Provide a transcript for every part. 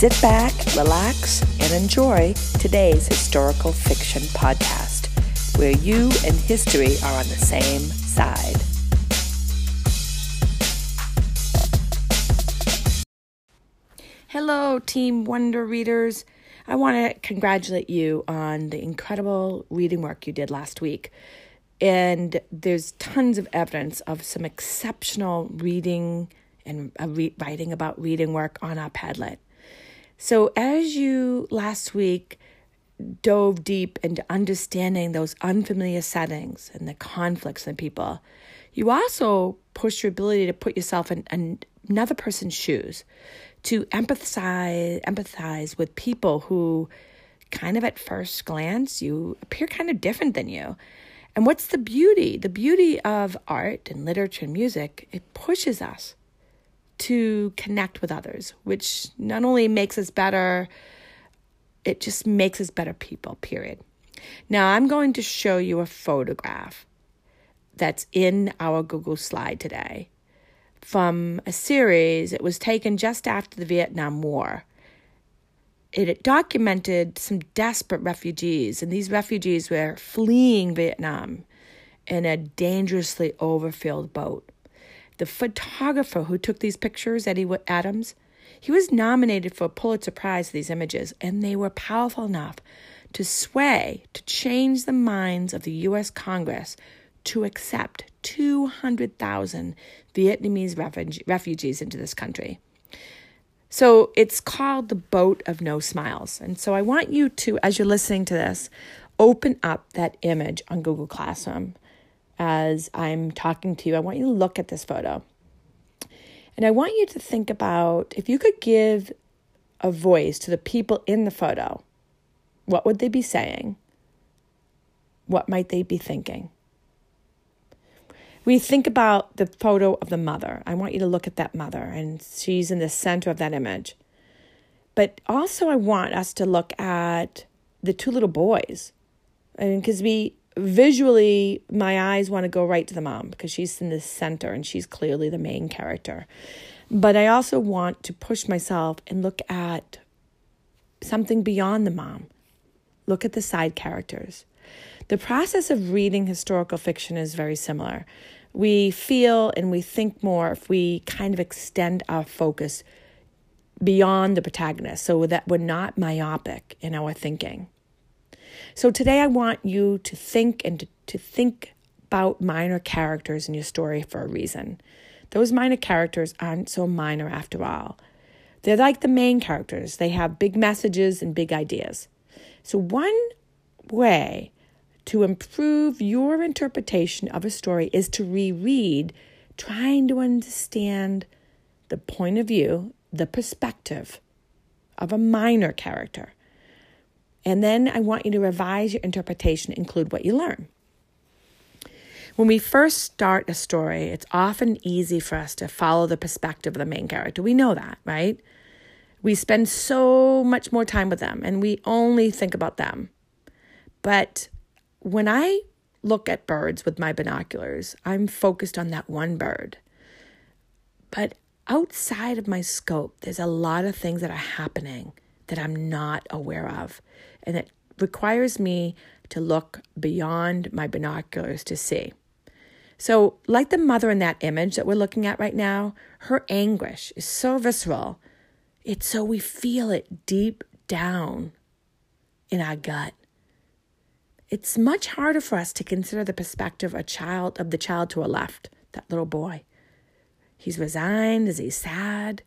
Sit back, relax, and enjoy today's historical fiction podcast, where you and history are on the same side. Hello, Team Wonder Readers. I want to congratulate you on the incredible reading work you did last week. And there's tons of evidence of some exceptional reading and uh, writing about reading work on our Padlet. So, as you last week dove deep into understanding those unfamiliar settings and the conflicts in people, you also pushed your ability to put yourself in, in another person's shoes, to empathize empathize with people who kind of at first glance you appear kind of different than you. And what's the beauty? The beauty of art and literature and music, it pushes us to connect with others, which not only makes us better, it just makes us better people, period. Now, I'm going to show you a photograph that's in our Google slide today from a series. It was taken just after the Vietnam War. It documented some desperate refugees, and these refugees were fleeing Vietnam in a dangerously overfilled boat the photographer who took these pictures, Eddie Adams, he was nominated for a Pulitzer Prize for these images, and they were powerful enough to sway, to change the minds of the U.S. Congress to accept 200,000 Vietnamese refugees into this country. So it's called the Boat of No Smiles. And so I want you to, as you're listening to this, open up that image on Google Classroom as I'm talking to you, I want you to look at this photo. And I want you to think about if you could give a voice to the people in the photo, what would they be saying? What might they be thinking? We think about the photo of the mother. I want you to look at that mother, and she's in the center of that image. But also, I want us to look at the two little boys. I mean, because we visually, my eyes want to go right to the mom because she's in the center and she's clearly the main character. But I also want to push myself and look at something beyond the mom. Look at the side characters. The process of reading historical fiction is very similar. We feel and we think more if we kind of extend our focus beyond the protagonist so that we're not myopic in our thinking. So today I want you to think and to, think about minor characters in your story for a reason. Those minor characters aren't so minor after all. They're like the main characters, they have big messages and big ideas. So, one way to improve your interpretation of a story is to reread, trying to understand the point of view, the perspective of a minor character. And then I want you to revise your interpretation, include what you learn. When we first start a story, it's often easy for us to follow the perspective of the main character. We know that, right? We spend so much more time with them and we only think about them. But when I look at birds with my binoculars, I'm focused on that one bird. But outside of my scope, there's a lot of things that are happening that I'm not aware of. And it requires me to look beyond my binoculars to see. So, like the mother in that image that we're looking at right now, her anguish is so visceral. It's so we feel it deep down in our gut. It's much harder for us to consider the perspective of a child of the child to our left, that little boy. He's resigned, is he sad?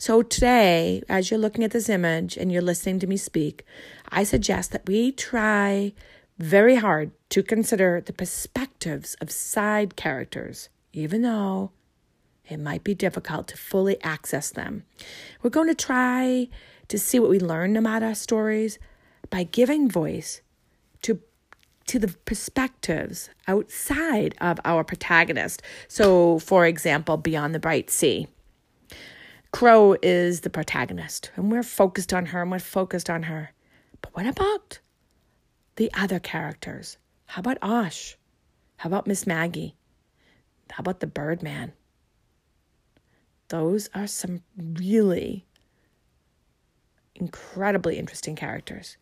So today, as you're looking at this image and you're listening to me speak, I suggest that we try very hard to consider the perspectives of side characters, even though it might be difficult to fully access them. We're going to try to see what we learn about our stories by giving voice to to the perspectives outside of our protagonist. So, for example, beyond the bright sea. Crow is the protagonist, and we're focused on her and we're focused on her. But what about the other characters? How about Osh? How about Miss Maggie? How about the Birdman? Those are some really incredibly interesting characters.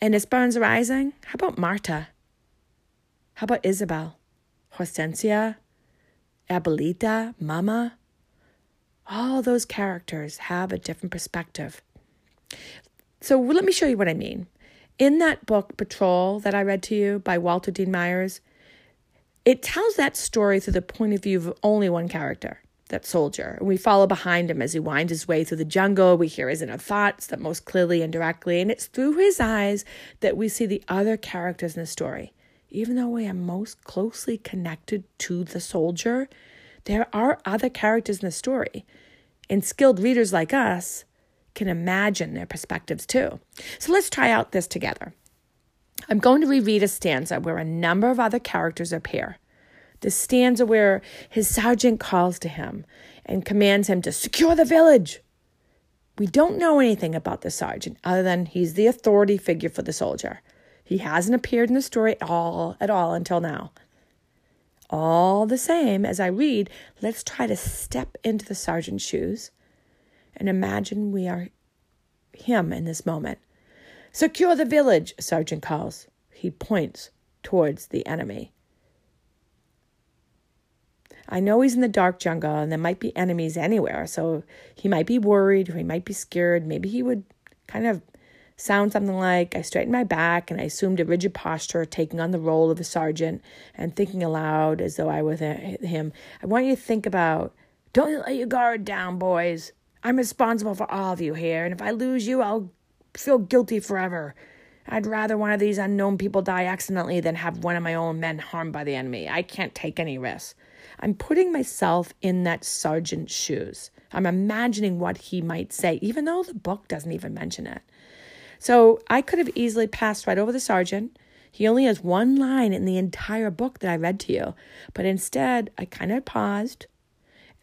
And Esperanza Rising, how about Marta? How about Isabel? Hortensia? Abuelita? Mama? All those characters have a different perspective. So let me show you what I mean. In that book, Patrol, that I read to you by Walter Dean Myers, it tells that story through the point of view of only one character, that soldier. And we follow behind him as he winds his way through the jungle. We hear his inner thoughts that most clearly and directly. And it's through his eyes that we see the other characters in the story. Even though we are most closely connected to the soldier, there are other characters in the story. And skilled readers like us can imagine their perspectives too. So let's try out this together. I'm going to reread a stanza where a number of other characters appear. The stanza where his sergeant calls to him and commands him to secure the village. We don't know anything about the sergeant other than he's the authority figure for the soldier. He hasn't appeared in the story at all at all until now. All the same, as I read, let's try to step into the sergeant's shoes and imagine we are him in this moment. Secure the village, Sergeant calls. He points towards the enemy. I know he's in the dark jungle and there might be enemies anywhere, so he might be worried or he might be scared. Maybe he would kind of sound something like I straightened my back and I assumed a rigid posture, taking on the role of a sergeant and thinking aloud as though I were him. I want you to think about don't let your guard down, boys. I'm responsible for all of you here, and if I lose you, I'll feel guilty forever. I'd rather one of these unknown people die accidentally than have one of my own men harmed by the enemy. I can't take any risks. I'm putting myself in that sergeant's shoes. I'm imagining what he might say, even though the book doesn't even mention it. So I could have easily passed right over the sergeant. He only has one line in the entire book that I read to you. But instead, I kind of paused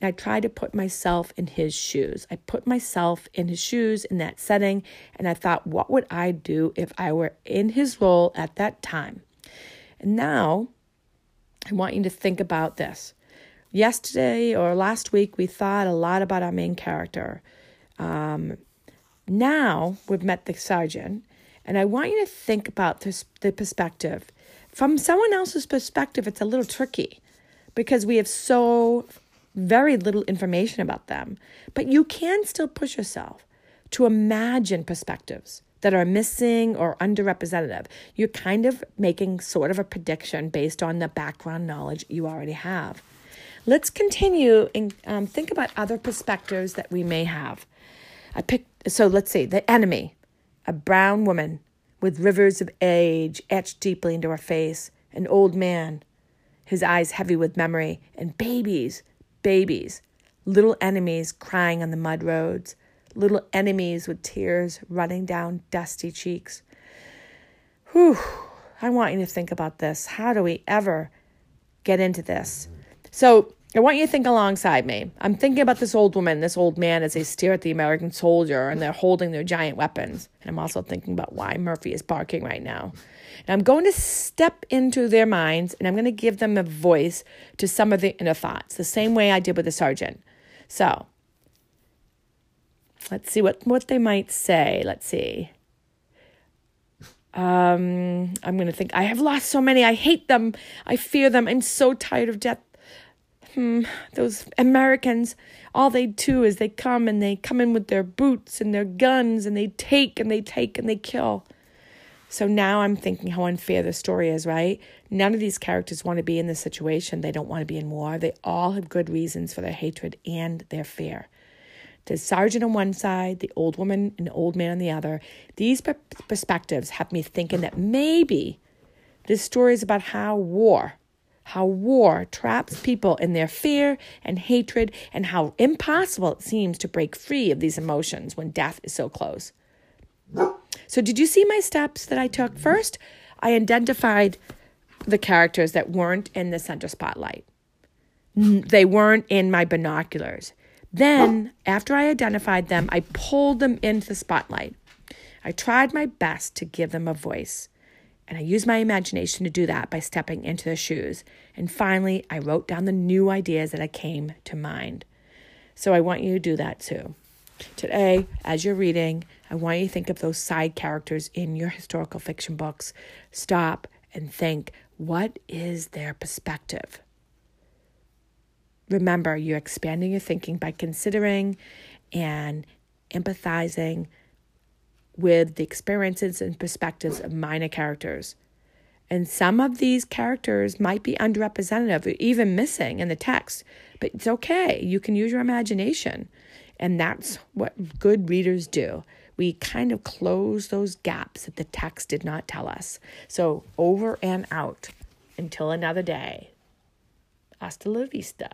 and I tried to put myself in his shoes. I put myself in his shoes in that setting, and I thought, what would I do if I were in his role at that time? And now I want you to think about this. Yesterday or last week, we thought a lot about our main character. Um, now we've met the sergeant, and I want you to think about this, the perspective. From someone else's perspective, it's a little tricky because we have so very little information about them, but you can still push yourself to imagine perspectives that are missing or underrepresented. You're kind of making sort of a prediction based on the background knowledge you already have. Let's continue and um, think about other perspectives that we may have. I picked, so let's see, the enemy, a brown woman with rivers of age etched deeply into her face, an old man, his eyes heavy with memory, and babies babies, little enemies crying on the mud roads, little enemies with tears running down dusty cheeks. Whew, I want you to think about this. How do we ever get into this? So, I want you to think alongside me. I'm thinking about this old woman, this old man as they stare at the American soldier and they're holding their giant weapons. And I'm also thinking about why Murphy is barking right now. And I'm going to step into their minds and I'm going to give them a voice to some of the inner thoughts, the same way I did with the sergeant. So let's see what, what they might say. Let's see. Um, I'm going to think, I have lost so many. I hate them. I fear them. I'm so tired of death. Hmm, those Americans, all they do is they come and they come in with their boots and their guns and they take and they take and they kill. So now I'm thinking how unfair the story is, right? None of these characters want to be in this situation. They don't want to be in war. They all have good reasons for their hatred and their fear. The sergeant on one side, the old woman and old man on the other. These perspectives have me thinking that maybe this story is about how war, how war traps people in their fear and hatred, and how impossible it seems to break free of these emotions when death is so close. So, did you see my steps that I took? First, I identified the characters that weren't in the center spotlight, they weren't in my binoculars. Then, after I identified them, I pulled them into the spotlight. I tried my best to give them a voice. And I used my imagination to do that by stepping into their shoes. And finally, I wrote down the new ideas that I came to mind. So I want you to do that too. Today, as you're reading, I want you to think of those side characters in your historical fiction books. Stop and think what is their perspective? Remember, you're expanding your thinking by considering and empathizing with the experiences and perspectives of minor characters. And some of these characters might be underrepresented or even missing in the text, but it's okay. You can use your imagination. And that's what good readers do. We kind of close those gaps that the text did not tell us. So, over and out until another day. Hasta la vista.